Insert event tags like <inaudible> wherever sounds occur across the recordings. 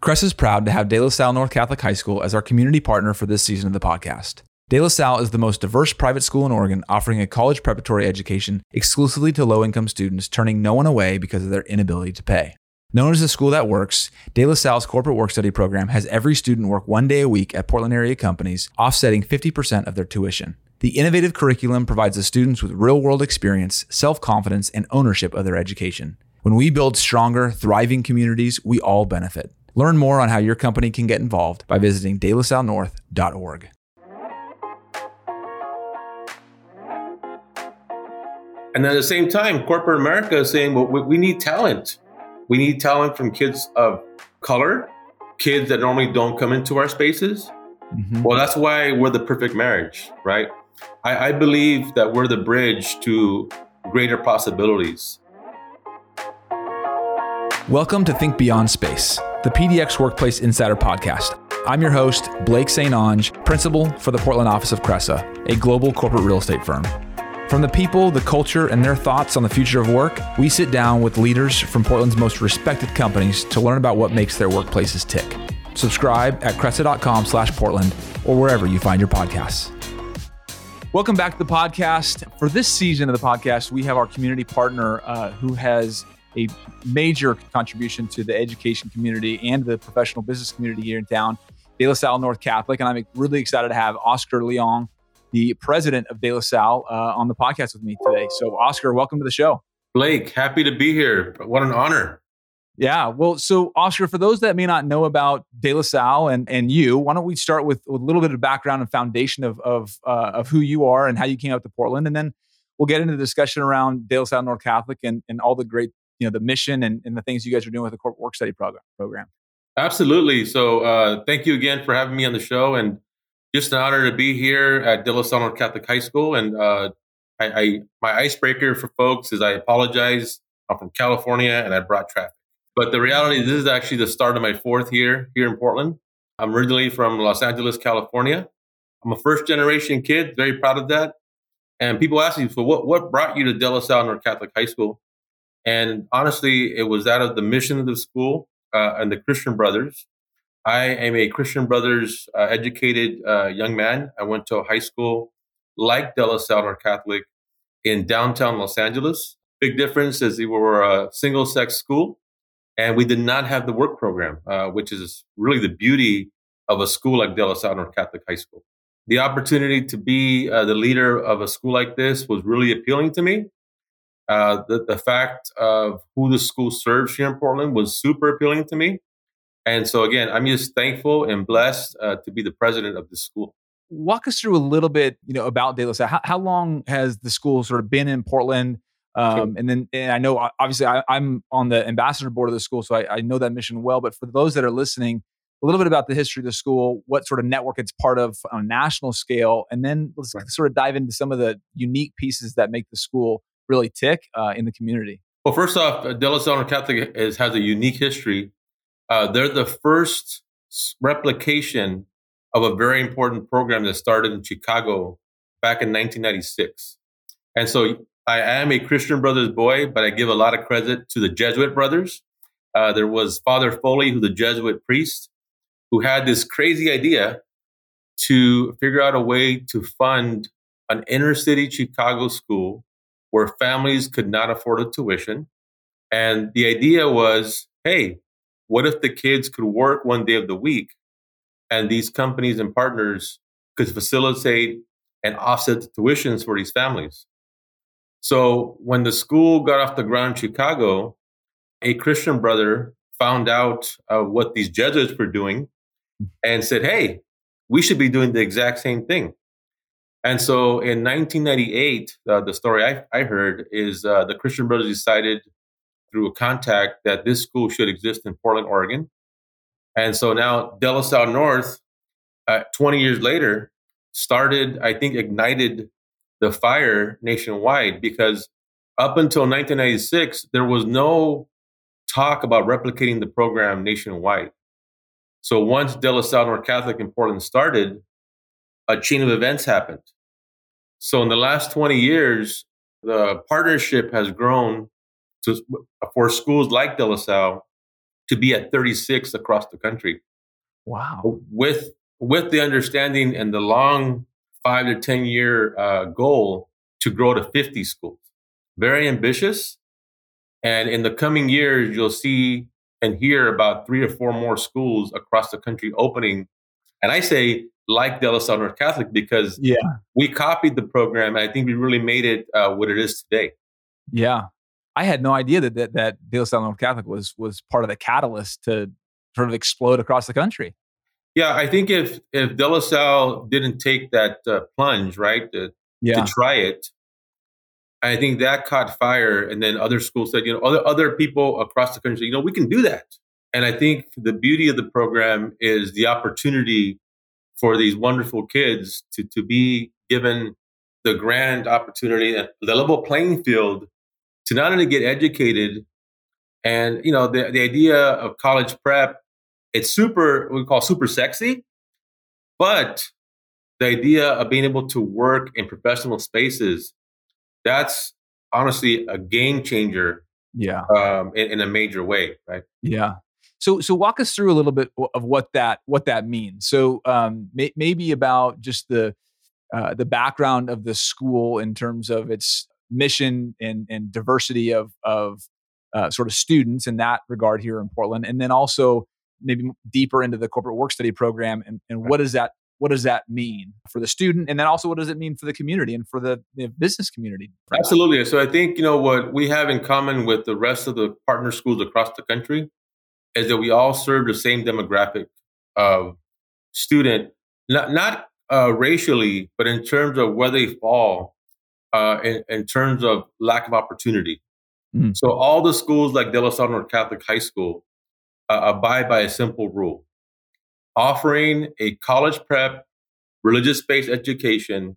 Cresa is proud to have De La Salle North Catholic High School as our community partner for this season of the podcast. De La Salle is the most diverse private school in Oregon, offering a college preparatory education exclusively to low income students, turning no one away because of their inability to pay. Known as the school that works, De La Salle's corporate work study program has every student work one day a week at Portland area companies, offsetting 50% of their tuition. The innovative curriculum provides the students with real world experience, self confidence, and ownership of their education. When we build stronger, thriving communities, we all benefit. Learn more on how your company can get involved by visiting delasallenorth.org. And at the same time, corporate America is saying, well, we need talent. We need talent from kids of color, kids that normally don't come into our spaces. Mm-hmm. Well, that's why we're the perfect marriage, right? I, I believe that we're the bridge to greater possibilities. Welcome to Think Beyond Space the PDX Workplace Insider Podcast. I'm your host, Blake St. Onge, principal for the Portland office of Cresa, a global corporate real estate firm. From the people, the culture, and their thoughts on the future of work, we sit down with leaders from Portland's most respected companies to learn about what makes their workplaces tick. Subscribe at cresa.com slash Portland or wherever you find your podcasts. Welcome back to the podcast. For this season of the podcast, we have our community partner uh, who has a major contribution to the education community and the professional business community here in town, De La Salle North Catholic. And I'm really excited to have Oscar Leong, the president of De La Salle, uh, on the podcast with me today. So, Oscar, welcome to the show. Blake, happy to be here. What an honor. Yeah. Well, so Oscar, for those that may not know about De La Salle and, and you, why don't we start with, with a little bit of background and foundation of of, uh, of who you are and how you came up to Portland, and then we'll get into the discussion around De La Salle North Catholic and, and all the great you know the mission and, and the things you guys are doing with the corporate work study program program. Absolutely. So uh, thank you again for having me on the show and just an honor to be here at De La Salle Catholic High School and uh, I, I, my icebreaker for folks is I apologize. I'm from California and I brought traffic. But the reality is this is actually the start of my fourth year here in Portland. I'm originally from Los Angeles California. I'm a first generation kid very proud of that. And people ask me so what, what brought you to De La Salle North Catholic High School and honestly, it was out of the mission of the school uh, and the Christian Brothers. I am a Christian Brothers uh, educated uh, young man. I went to a high school like De La Salle Catholic in downtown Los Angeles. Big difference is we were a single sex school and we did not have the work program, uh, which is really the beauty of a school like De La Salle Catholic High School. The opportunity to be uh, the leader of a school like this was really appealing to me. Uh, the, the fact of who the school serves here in Portland was super appealing to me. And so, again, I'm just thankful and blessed uh, to be the president of the school. Walk us through a little bit, you know, about De La Salle. How, how long has the school sort of been in Portland? Um, and then, and I know obviously I, am on the ambassador board of the school, so I, I, know that mission well. But for those that are listening, a little bit about the history of the school, what sort of network it's part of on a national scale, and then let's right. sort of dive into some of the unique pieces that make the school really tick uh, in the community? Well, first off, uh, De La Salle Catholic is, has a unique history. Uh, they're the first replication of a very important program that started in Chicago back in 1996. And so I am a Christian Brothers boy, but I give a lot of credit to the Jesuit brothers. Uh, there was Father Foley, who's a Jesuit priest, who had this crazy idea to figure out a way to fund an inner city Chicago school where families could not afford a tuition. And the idea was hey, what if the kids could work one day of the week and these companies and partners could facilitate and offset the tuitions for these families? So when the school got off the ground in Chicago, a Christian brother found out uh, what these Jesuits were doing and said, hey, we should be doing the exact same thing. And so in 1998, uh, the story I, I heard is uh, the Christian Brothers decided through a contact that this school should exist in Portland, Oregon. And so now De La Salle North, uh, 20 years later, started, I think, ignited the fire nationwide because up until 1996, there was no talk about replicating the program nationwide. So once De La Salle North Catholic in Portland started, a chain of events happened. So in the last 20 years, the partnership has grown to, for schools like De La Salle to be at 36 across the country. Wow. With with the understanding and the long five to 10 year uh, goal to grow to 50 schools. Very ambitious. And in the coming years, you'll see and hear about three or four more schools across the country opening. And I say, like De La Salle North Catholic, because yeah. we copied the program. And I think we really made it uh, what it is today. Yeah. I had no idea that that, that De La Salle North Catholic was was part of the catalyst to sort of explode across the country. Yeah, I think if if De La Salle didn't take that uh, plunge, right, to, yeah. to try it, I think that caught fire, and then other schools said, you know, other other people across the country, you know, we can do that. And I think the beauty of the program is the opportunity for these wonderful kids to to be given the grand opportunity, the level playing field to not only get educated, and you know, the the idea of college prep it's super we call super sexy but the idea of being able to work in professional spaces that's honestly a game changer yeah. um, in, in a major way right? Yeah so so walk us through a little bit of what that what that means. So um, may, maybe about just the uh, the background of the school in terms of its mission and and diversity of of uh, sort of students in that regard here in Portland, and then also maybe deeper into the corporate work study program and, and what does that what does that mean for the student and then also what does it mean for the community and for the, the business community absolutely so i think you know what we have in common with the rest of the partner schools across the country is that we all serve the same demographic of student not not uh, racially but in terms of where they fall uh, in, in, terms of lack of opportunity mm. so all the schools like de la salle north catholic high school uh, abide by a simple rule offering a college prep, religious based education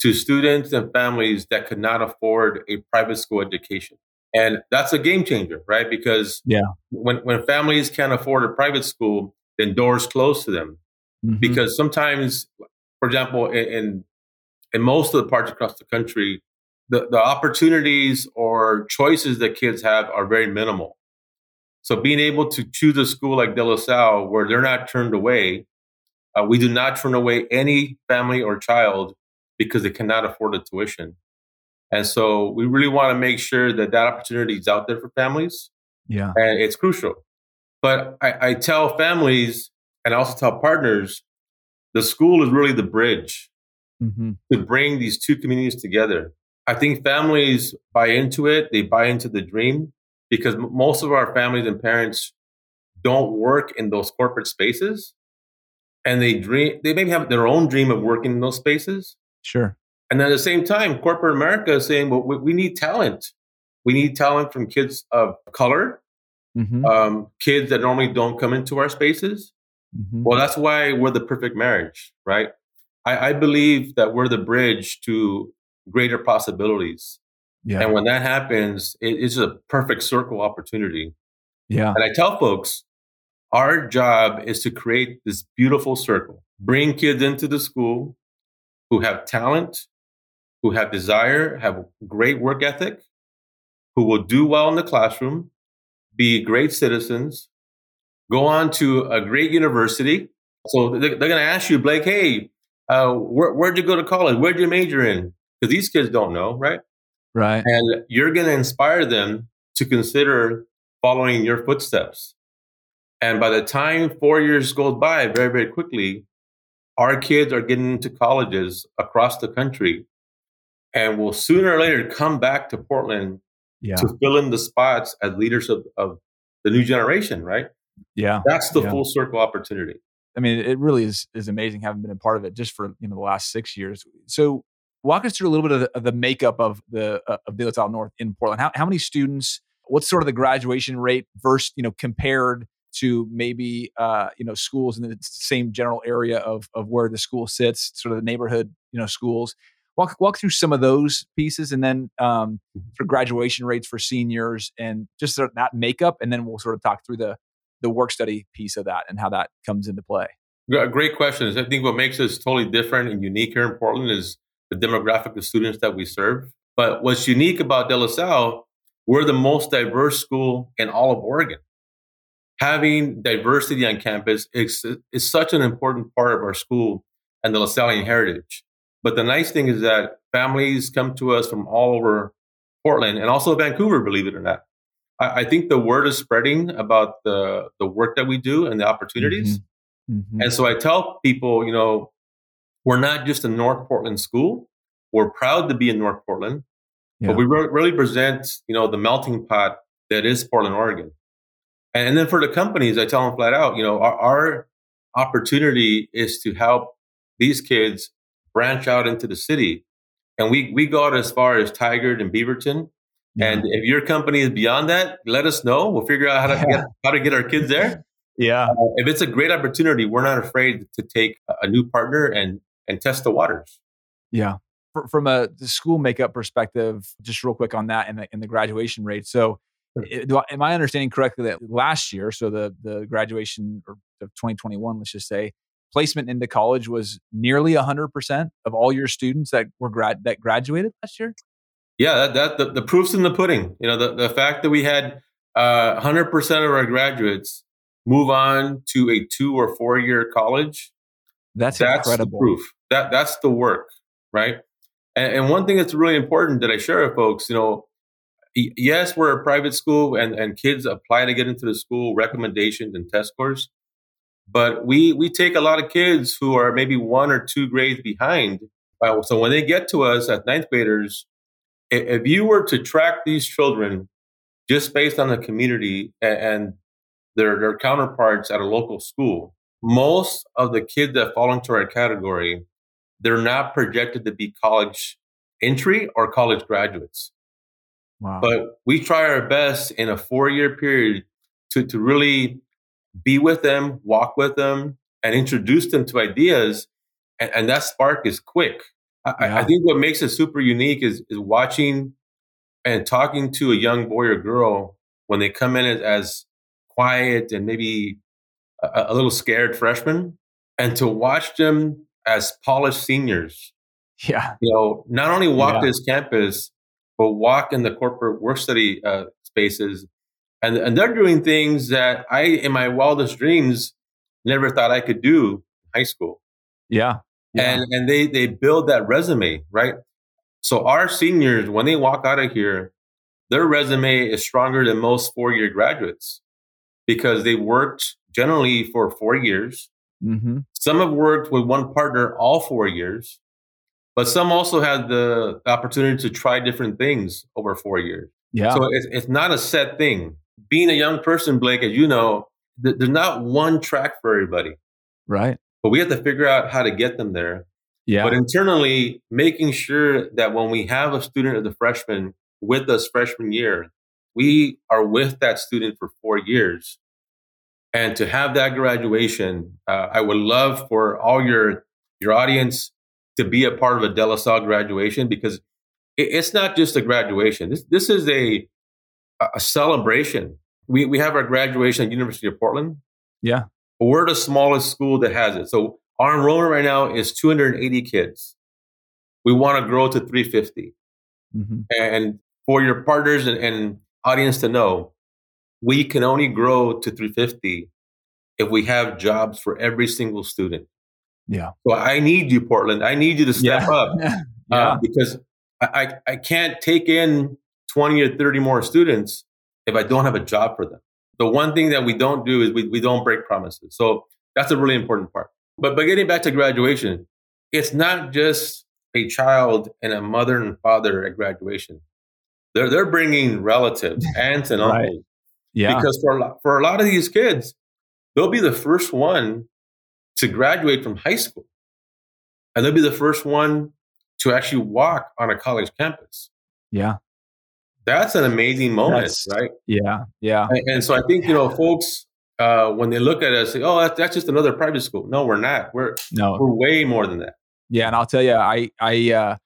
to students and families that could not afford a private school education. And that's a game changer, right? Because yeah. when, when families can't afford a private school, then doors close to them. Mm-hmm. Because sometimes, for example, in, in, in most of the parts across the country, the, the opportunities or choices that kids have are very minimal. So being able to choose a school like De La Salle where they're not turned away, uh, we do not turn away any family or child because they cannot afford the tuition. And so we really want to make sure that that opportunity is out there for families. Yeah. And it's crucial. But I, I tell families and I also tell partners the school is really the bridge mm-hmm. to bring these two communities together. I think families buy into it, they buy into the dream because most of our families and parents don't work in those corporate spaces and they dream they maybe have their own dream of working in those spaces sure and at the same time corporate america is saying well we, we need talent we need talent from kids of color mm-hmm. um, kids that normally don't come into our spaces mm-hmm. well that's why we're the perfect marriage right I, I believe that we're the bridge to greater possibilities yeah. And when that happens, it, it's a perfect circle opportunity. Yeah. And I tell folks, our job is to create this beautiful circle, bring kids into the school who have talent, who have desire, have great work ethic, who will do well in the classroom, be great citizens, go on to a great university. So they're, they're going to ask you, Blake, hey, uh, where, where'd you go to college? Where'd you major in? Because these kids don't know, right? Right. And you're going to inspire them to consider following your footsteps. And by the time four years goes by very, very quickly, our kids are getting into colleges across the country and will sooner or later come back to Portland yeah. to fill in the spots as leaders of, of the new generation, right? Yeah. That's the yeah. full circle opportunity. I mean, it really is is amazing having been a part of it just for you know the last six years. So walk us through a little bit of the, of the makeup of the uh, of De La North in Portland. How, how many students? What's sort of the graduation rate versus you know compared to maybe uh, you know schools in the same general area of of where the school sits, sort of the neighborhood you know schools. Walk walk through some of those pieces, and then um, for mm-hmm. graduation rates for seniors, and just sort of that makeup, and then we'll sort of talk through the the work study piece of that and how that comes into play. Great questions. I think what makes us totally different and unique here in Portland is the demographic of students that we serve. But what's unique about De La Salle, we're the most diverse school in all of Oregon. having diversity on campus is, is such an important part of our school and the La LaSallian heritage. But the nice thing is that families come to us from all over Portland and also Vancouver, believe it or not. I, I think the word is spreading about the, the work that we do and the opportunities. Mm-hmm. Mm-hmm. And so I tell people, you know, we're not just a North Portland school. We're proud to be in North Portland, yeah. but we re- really present, you know, the melting pot that is Portland, Oregon. And, and then for the companies, I tell them flat out, you know, our, our opportunity is to help these kids branch out into the city. And we, we go out as far as Tigard and Beaverton. Yeah. And if your company is beyond that, let us know. We'll figure out how to yeah. get, how to get our kids there. Yeah. Uh, if it's a great opportunity, we're not afraid to take a new partner and and test the waters. Yeah. From a school makeup perspective, just real quick on that and the, and the graduation rate. So, it, I, am I understanding correctly that last year, so the the graduation of 2021, let's just say, placement into college was nearly 100% of all your students that were grad that graduated last year? Yeah, that, that the, the proof's in the pudding. You know, the, the fact that we had uh, 100% of our graduates move on to a two or four year college. That's, that's incredible. proof. That that's the work, right? And, and one thing that's really important that I share with folks, you know, yes, we're a private school and, and kids apply to get into the school recommendations and test scores. But we we take a lot of kids who are maybe one or two grades behind. Uh, so when they get to us as ninth graders, if, you were to track these children just based on the community and, and their, their counterparts at a local school, most of the kids that fall into our category, they're not projected to be college entry or college graduates. Wow. But we try our best in a four year period to, to really be with them, walk with them, and introduce them to ideas. And, and that spark is quick. I, yeah. I, think what makes it super unique is, is watching and talking to a young boy or girl when they come in as, as quiet and maybe a, a, little scared freshmen, and to watch them as polished seniors. Yeah. You know, not only walk yeah. this campus, but walk in the corporate work study uh, spaces and and they're doing things that I, in my wildest dreams, never thought I could do in high school. Yeah. yeah. And and they they build that resume, right? So our seniors, when they walk out of here, their resume is stronger than most four year graduates because they worked generally for four years. Mm-hmm. Some have worked with one partner all four years, but some also had the opportunity to try different things over four years. Yeah. So it's, it's not a set thing being a young person, Blake, as you know, th- there's not one track for everybody. Right. But we have to figure out how to get them there. Yeah. But internally, making sure that when we have a student as the freshman with us freshman year, we are with that student for four years. And to have that graduation, uh, I would love for all your your audience to be a part of a De La Salle graduation because it, it's not just a graduation. This this is a a celebration. We, we have our graduation at University of Portland. Yeah. We're the smallest school that has it. So our enrollment right now is 280 kids. We want to grow to 350. Mm-hmm. And for your partners and, and audience to know, we can only grow to 350 if we have jobs for every single student. Yeah. So I need you, Portland. I need you to step yeah. up <laughs> yeah. Uh, because I, I can't take in 20 or 30 more students if I don't have a job for them. The one thing that we don't do is we, we don't break promises. So that's a really important part. But, but getting back to graduation, it's not just a child and a mother and father at graduation. They're, they're bringing relatives, <laughs> aunts and uncles. Right. Yeah. Because for a, lot, for a lot of these kids, they'll be the first one to graduate from high school. And they'll be the first one to actually walk on a college campus. Yeah that's an amazing moment, that's, right? Yeah, yeah. And, and, so I think you know, folks, uh, when they look at us, say, "Oh, that's, that's just another private school." No, we're not. We're no, we're way more than that. Yeah, and I'll tell you, I I uh,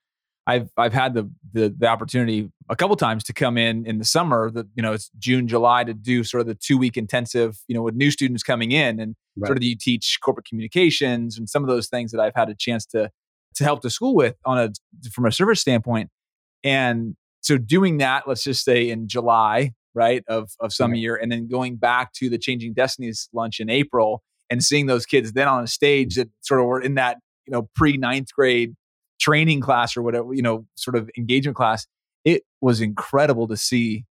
I've I've had the, the the opportunity a couple times to come in in the summer. That you know, it's June, July to do sort of the two week intensive. You know, with new students coming in, and right. sort of you teach corporate communications and some of those things that I've had a chance to to help the school with on a from a service standpoint. And so doing that, let's just say in July, right of of some year and then going back to the changing destinies lunch in april and seeing those kids then on a stage that sort of were in that you know pre ninth grade training class or whatever you know sort of engagement class it was incredible to see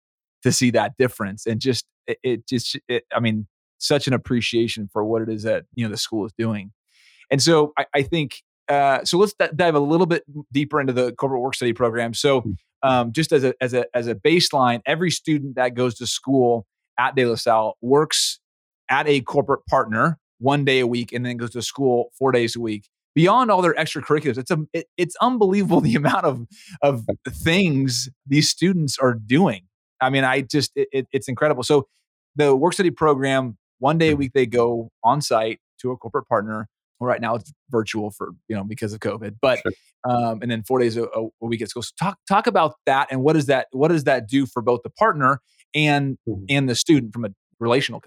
to see that difference and just it, it just it, i mean such an appreciation for what it is that you know the school is doing. And so i, I think uh, so let's d- dive a little bit deeper into the corporate work study program. So hmm. Um, just as a as a as a baseline every student that goes to school at de la salle works at a corporate partner one day a week and then goes to school four days a week. Beyond all their extracurriculars it's a it, it's unbelievable <laughs> the amount of of things these students are doing. I mean i just it, it's incredible. So the work study program one day a mm-hmm. week they go on site to a corporate partner well, right now it's virtual for you know because of covid but sure. um, and then four days a, a, week at school so talk talk about that and what does that what does that do for both the partner and mm-hmm. and the student from a relational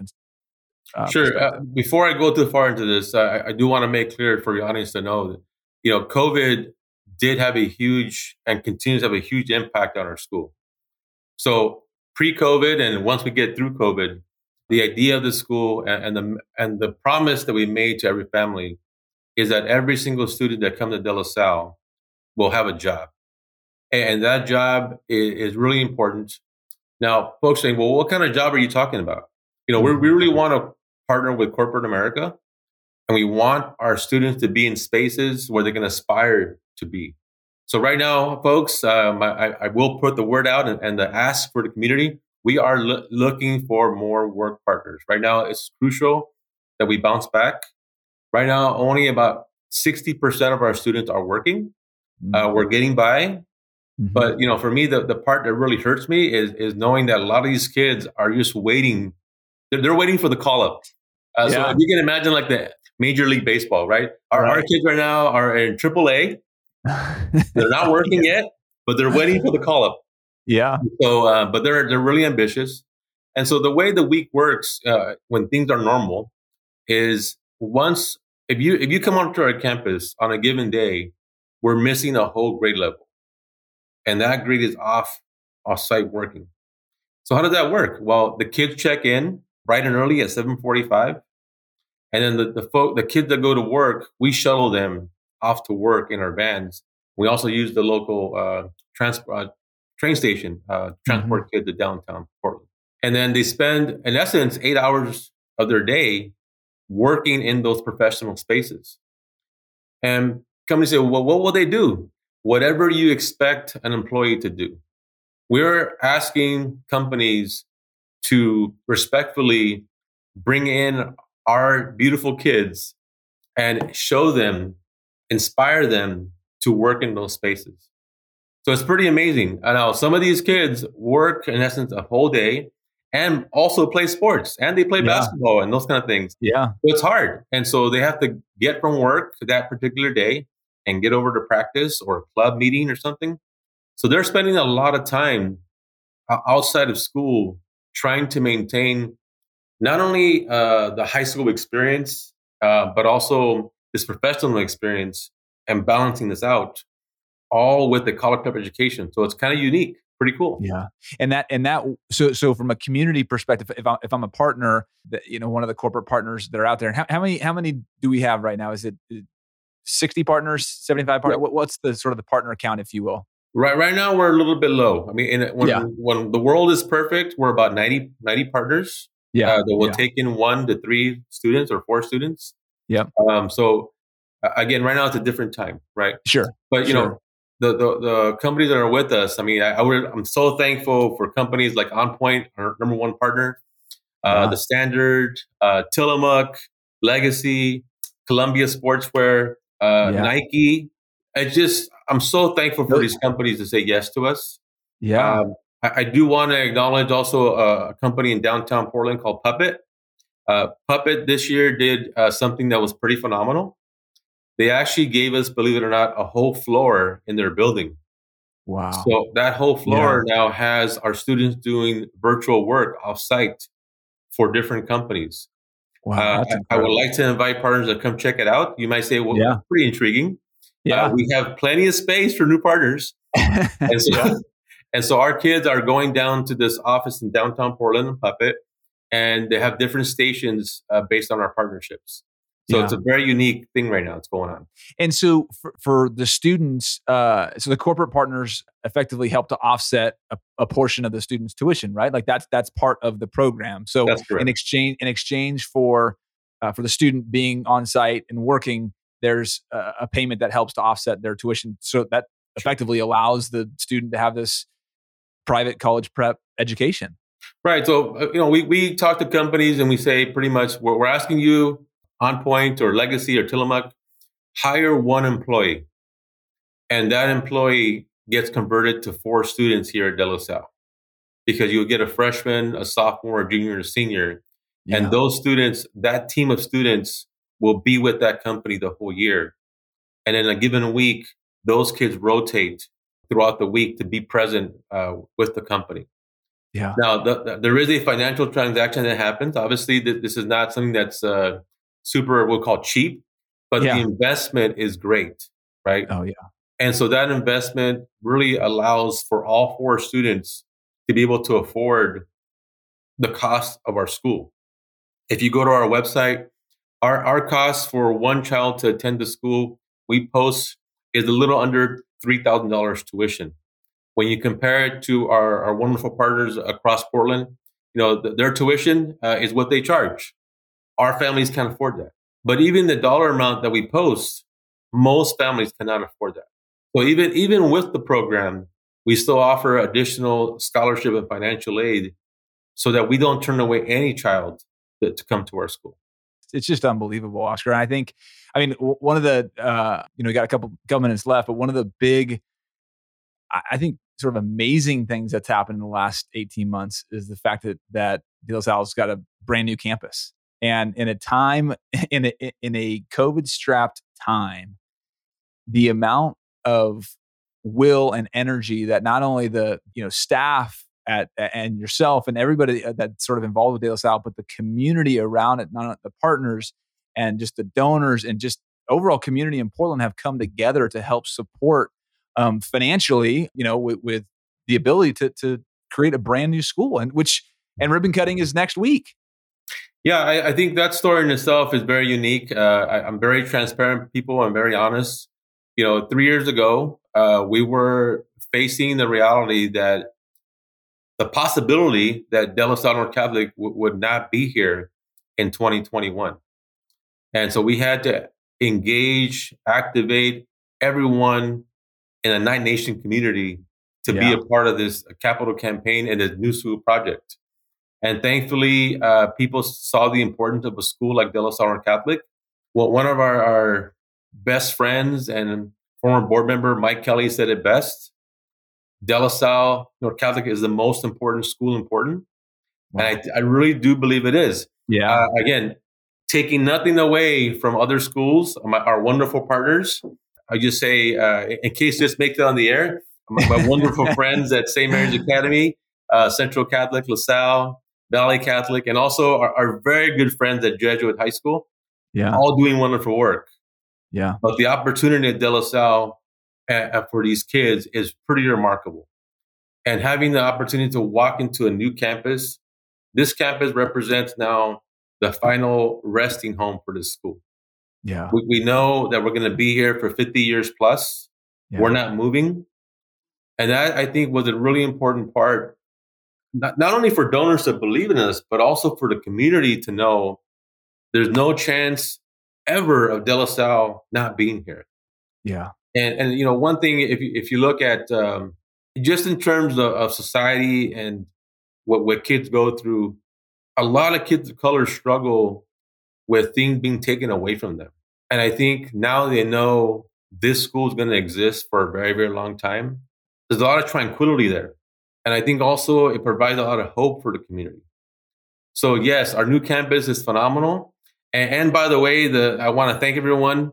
uh, sure. Uh, before I go too far into this, I, I do want to make clear for your audience to know that you know COVID did have a huge and continues to have a huge impact on our school. So pre-COVID and once we get through COVID, the idea of the school and, and the and the promise that we made to every family is that every single student that comes to De La Salle will have a job, and that job is, is really important. Now, folks saying, "Well, what kind of job are you talking about?" You know, we, really want to partner with corporate America, and we want our students to be in spaces where they can aspire to be. So right now, folks, um, I, I, will put the word out and, and the ask for the community. We are lo- looking for more work partners. Right now, it's crucial that we bounce back. Right now, only about 60% of our students are working. Mm-hmm. Uh, we're getting by. Mm-hmm. But you know, for me, the, the part that really hurts me is is knowing that a lot of these kids are just waiting. They're, they're waiting for the call up. Uh, yeah. So you can imagine like the Major League Baseball, right? Our, right. our kids right now are in AAA. <laughs> they're not working yet, but they're waiting for the call up. Yeah. So, uh, but they're they're really ambitious, and so the way the week works uh, when things are normal is once if you if you come onto our campus on a given day, we're missing a whole grade level, and that grade is off off site working. So how does that work? Well, the kids check in bright and early at 7:45, and then the the folk the kids that go to work, we shuttle them off to work in our vans. We also use the local uh, transport uh, train station uh, transport mm-hmm. kids to downtown Portland, and then they spend in essence eight hours of their day working in those professional spaces. And companies say, well, what will they do? Whatever you expect an employee to do. We're asking companies to respectfully bring in our beautiful kids and show them, inspire them to work in those spaces. So it's pretty amazing. I know some of these kids work in essence a whole day and also play sports and they play yeah. basketball and those kind of things. Yeah. So it's hard. And so they have to get from work that particular day and get over to practice or a club meeting or something. So they're spending a lot of time outside of school trying to maintain not only uh, the high school experience, uh, but also this professional experience and balancing this out all with the college prep education. So it's kind of unique, pretty cool. Yeah. And that, and that, so, so from a community perspective, if I'm, if I'm a partner that, you know, one of the corporate partners that are out there, how, how many, how many do we have right now? Is it 60 partners, 75 partners? What's the sort of the partner count, if you will? Right, right now we're a little bit low. I mean, when yeah. when the world is perfect, we're about 90, 90 partners. Yeah, uh, that will yeah. take in one to three students or four students. Yeah. Um. So again, right now it's a different time, right? Sure. But you sure. know, the, the the companies that are with us. I mean, I, I would, I'm so thankful for companies like OnPoint, our number one partner, uh, the Standard, uh, Tillamook, Legacy, Columbia Sportswear, uh, yeah. Nike. I just I'm so thankful for these companies to say yes to us. Yeah. Um, I, I, do want to acknowledge also a, a, company in downtown Portland called Puppet. Uh, Puppet this year did uh, something that was pretty phenomenal. They actually gave us, believe it or not, a whole floor in their building. Wow. So that whole floor yeah. now has our students doing virtual work off site for different companies. Wow, uh, I, I, would like to invite partners to come check it out. You might say, well, yeah. pretty intriguing. Uh, yeah. Uh, we have plenty of space for new partners. <laughs> and, so, <laughs> And so our kids are going down to this office in downtown Portland and Puppet, and they have different stations uh, based on our partnerships. So yeah. it's a very unique thing right now that's going on. And so for, for the students, uh, so the corporate partners effectively help to offset a, a, portion of the students' tuition, right? Like that's that's part of the program. So in exchange in exchange for uh, for the student being on site and working, there's a, a payment that helps to offset their tuition. So that effectively allows the student to have this private college prep education. Right. So, uh, you know, we, we talk to companies and we say pretty much we're, we're asking you OnPoint or Legacy or Tillamook, hire one employee. And that employee gets converted to four students here at De La Salle because you'll get a freshman, a sophomore, a junior, a senior. Yeah. And those students, that team of students will be with that company the whole year. And in a given week, those kids rotate throughout the week to be present uh, with the company. Yeah. Now, the, the, there is a financial transaction that happens. Obviously, th- this is not something that's uh, super, we'll call cheap, but yeah. the investment is great, right? Oh, yeah. And so that investment really allows for all four students to be able to afford the cost of our school. If you go to our website, our, our cost for one child to attend the school we post is a little under $3,000 tuition. When you compare it to our, our wonderful partners across Portland, you know, th- their tuition uh, is what they charge. Our families can't afford that. But even the dollar amount that we post, most families cannot afford that. So even, even with the program, we still offer additional scholarship and financial aid so that we don't turn away any child to, to come to our school. It's just unbelievable, Oscar. And I think I mean, one of the uh, you know, we got a couple minutes left, but one of the big, I think, sort of amazing things that's happened in the last eighteen months is the fact that that De La Salle's got a brand new campus, and in a time <laughs> in a in a COVID strapped time, the amount of will and energy that not only the you know staff at and yourself and everybody uh, that's sort of involved with De La Salle, but the community around it, not the partners and just the donors and just overall community in Portland have come together to help support um, financially, you know, with, with the ability to, to create a brand new school and which and ribbon cutting is next week. Yeah, I, I think that story in itself is very unique. Uh, I, am very transparent people. I'm very honest. You know, three years ago, uh, we were facing the reality that the possibility that La Salle Catholic w- would not be here in 2021. And so we had to engage, activate everyone in a Nine Nation community to yeah. be a part of this capital campaign and this new school project. And thankfully, uh, people saw the importance of a school like De La Salle Catholic. Well, one of our, our best friends and former board member, Mike Kelly, said it best. De La Salle North Catholic is the most important school important. Wow. And I, I, really do believe it is. Yeah. Uh, again, taking nothing away from other schools, my, our wonderful partners. I just say, uh, in case this makes it on the air, my, my wonderful <laughs> friends at St. Mary's Academy, uh, Central Catholic, LaSalle, Valley Catholic, and also our, our, very good friends at Jesuit High School. Yeah. All doing wonderful work. Yeah. But the opportunity at De La Salle uh, for these kids is pretty remarkable. And having the opportunity to walk into a new campus, this campus represents now the final resting home for the school. Yeah. We, we know that we're going to be here for 50 years plus. Yeah. We're not moving. And that I think was a really important part, not, not only for donors to believe in us, but also for the community to know there's no chance ever of De La Salle not being here. Yeah. And, and you know, one thing, if you, if you look at um, just in terms of, of society and what, what kids go through, a lot of kids of color struggle with things being taken away from them. And I think now they know this school is going to exist for a very, very long time. There's a lot of tranquility there. And I think also it provides a lot of hope for the community. So yes, our new campus is phenomenal. And, and by the way, the I want to thank everyone.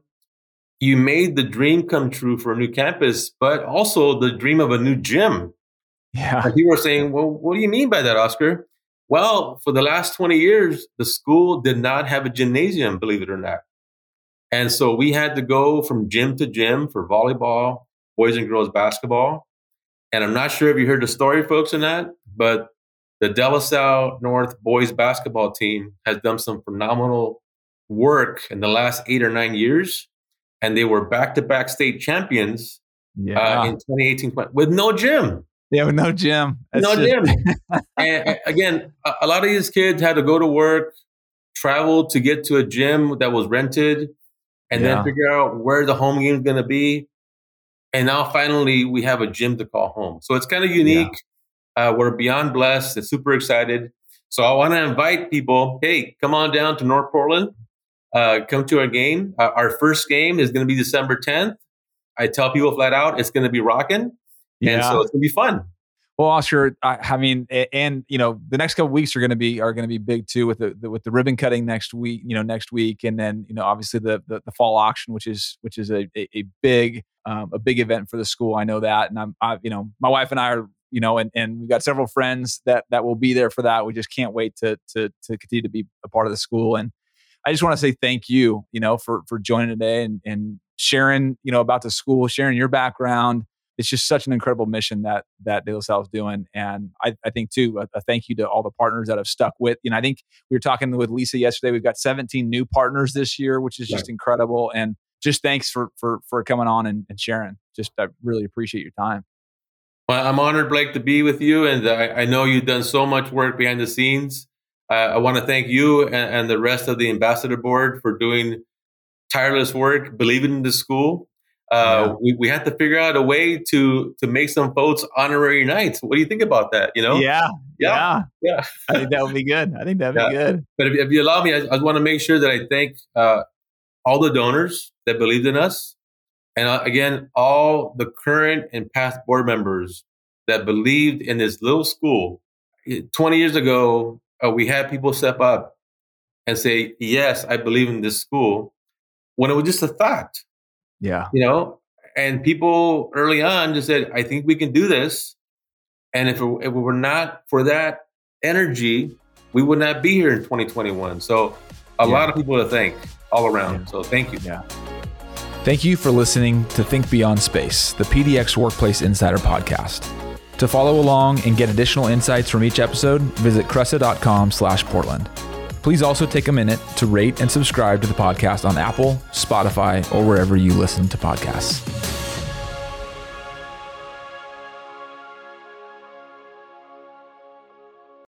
You made the dream come true for a new campus, but also the dream of a new gym. Yeah. And people are saying, well, what do you mean by that, Oscar? Well, for the last 20 years, the school did not have a gymnasium, believe it or not. And so we had to go from gym to gym for volleyball, boys and girls basketball. And I'm not sure if you heard the story, folks, or not, but the De La Salle North boys basketball team has done some phenomenal work in the last eight or nine years. And they were back to back state champions yeah. uh, in 2018 with no gym. Yeah, with no gym. That's no just... gym. <laughs> and again, a, a lot of these kids had to go to work, travel to get to a gym that was rented, and yeah. then figure out where the home game is going to be. And now finally, we have a gym to call home. So it's kind of unique. Yeah. Uh, we're beyond blessed and super excited. So I want to invite people. Hey, come on down to North Portland. Uh, come to our game. Uh, our first game is going to be December 10th. I tell people flat out, it's going to be rocking. Yeah. And so it's going to be fun. Well, Oscar, I, I, mean, and you know, the next couple weeks are going to be are going to be big too with the, the, with the ribbon cutting next week. You know, next week, and then you know, obviously the the, the fall auction, which is which is a a, a big um, a big event for the school. I know that, and I'm I, you know, my wife and I are you know, and, and we've got several friends that that will be there for that. We just can't wait to to to continue to be a part of the school. And I just want to say thank you, you know, for for joining today and and sharing, you know, about the school, sharing your background, it's just such an incredible mission that that De La Salle is doing. And I, I think too, a, a, thank you to all the partners that have stuck with. You know, I think we were talking with Lisa yesterday. We've got 17 new partners this year, which is just right. incredible. And just thanks for for for coming on and, and, sharing. Just I really appreciate your time. Well, I'm honored, Blake, to be with you, and I, I know you've done so much work behind the scenes. Uh, I want to thank you and, and the rest of the ambassador board for doing tireless work, believing in the school, uh, yeah. we, we had to figure out a way to to make some folks honorary knights. What do you think about that? You know? Yeah, yeah, yeah. I think that would be good. I think that'd yeah. be good. But if, if, you allow me, I, I want to make sure that I thank uh, all the donors that believed in us, and uh, again, all the current and past board members that believed in this little school. Twenty years ago, uh, we had people step up and say, "Yes, I believe in this school," when it was just a thought yeah. You know, and people early on just said, I think we can do this. And if it, if it were not for that energy, we would not be here in 2021. So a yeah. lot of people to thank all around. Yeah. So thank you. Yeah. Thank you for listening to Think Beyond Space, the PDX Workplace Insider podcast. To follow along and get additional insights from each episode, visit cresa.com slash Portland. Please also take a minute to rate and subscribe to the podcast on Apple, Spotify, or wherever you listen to podcasts.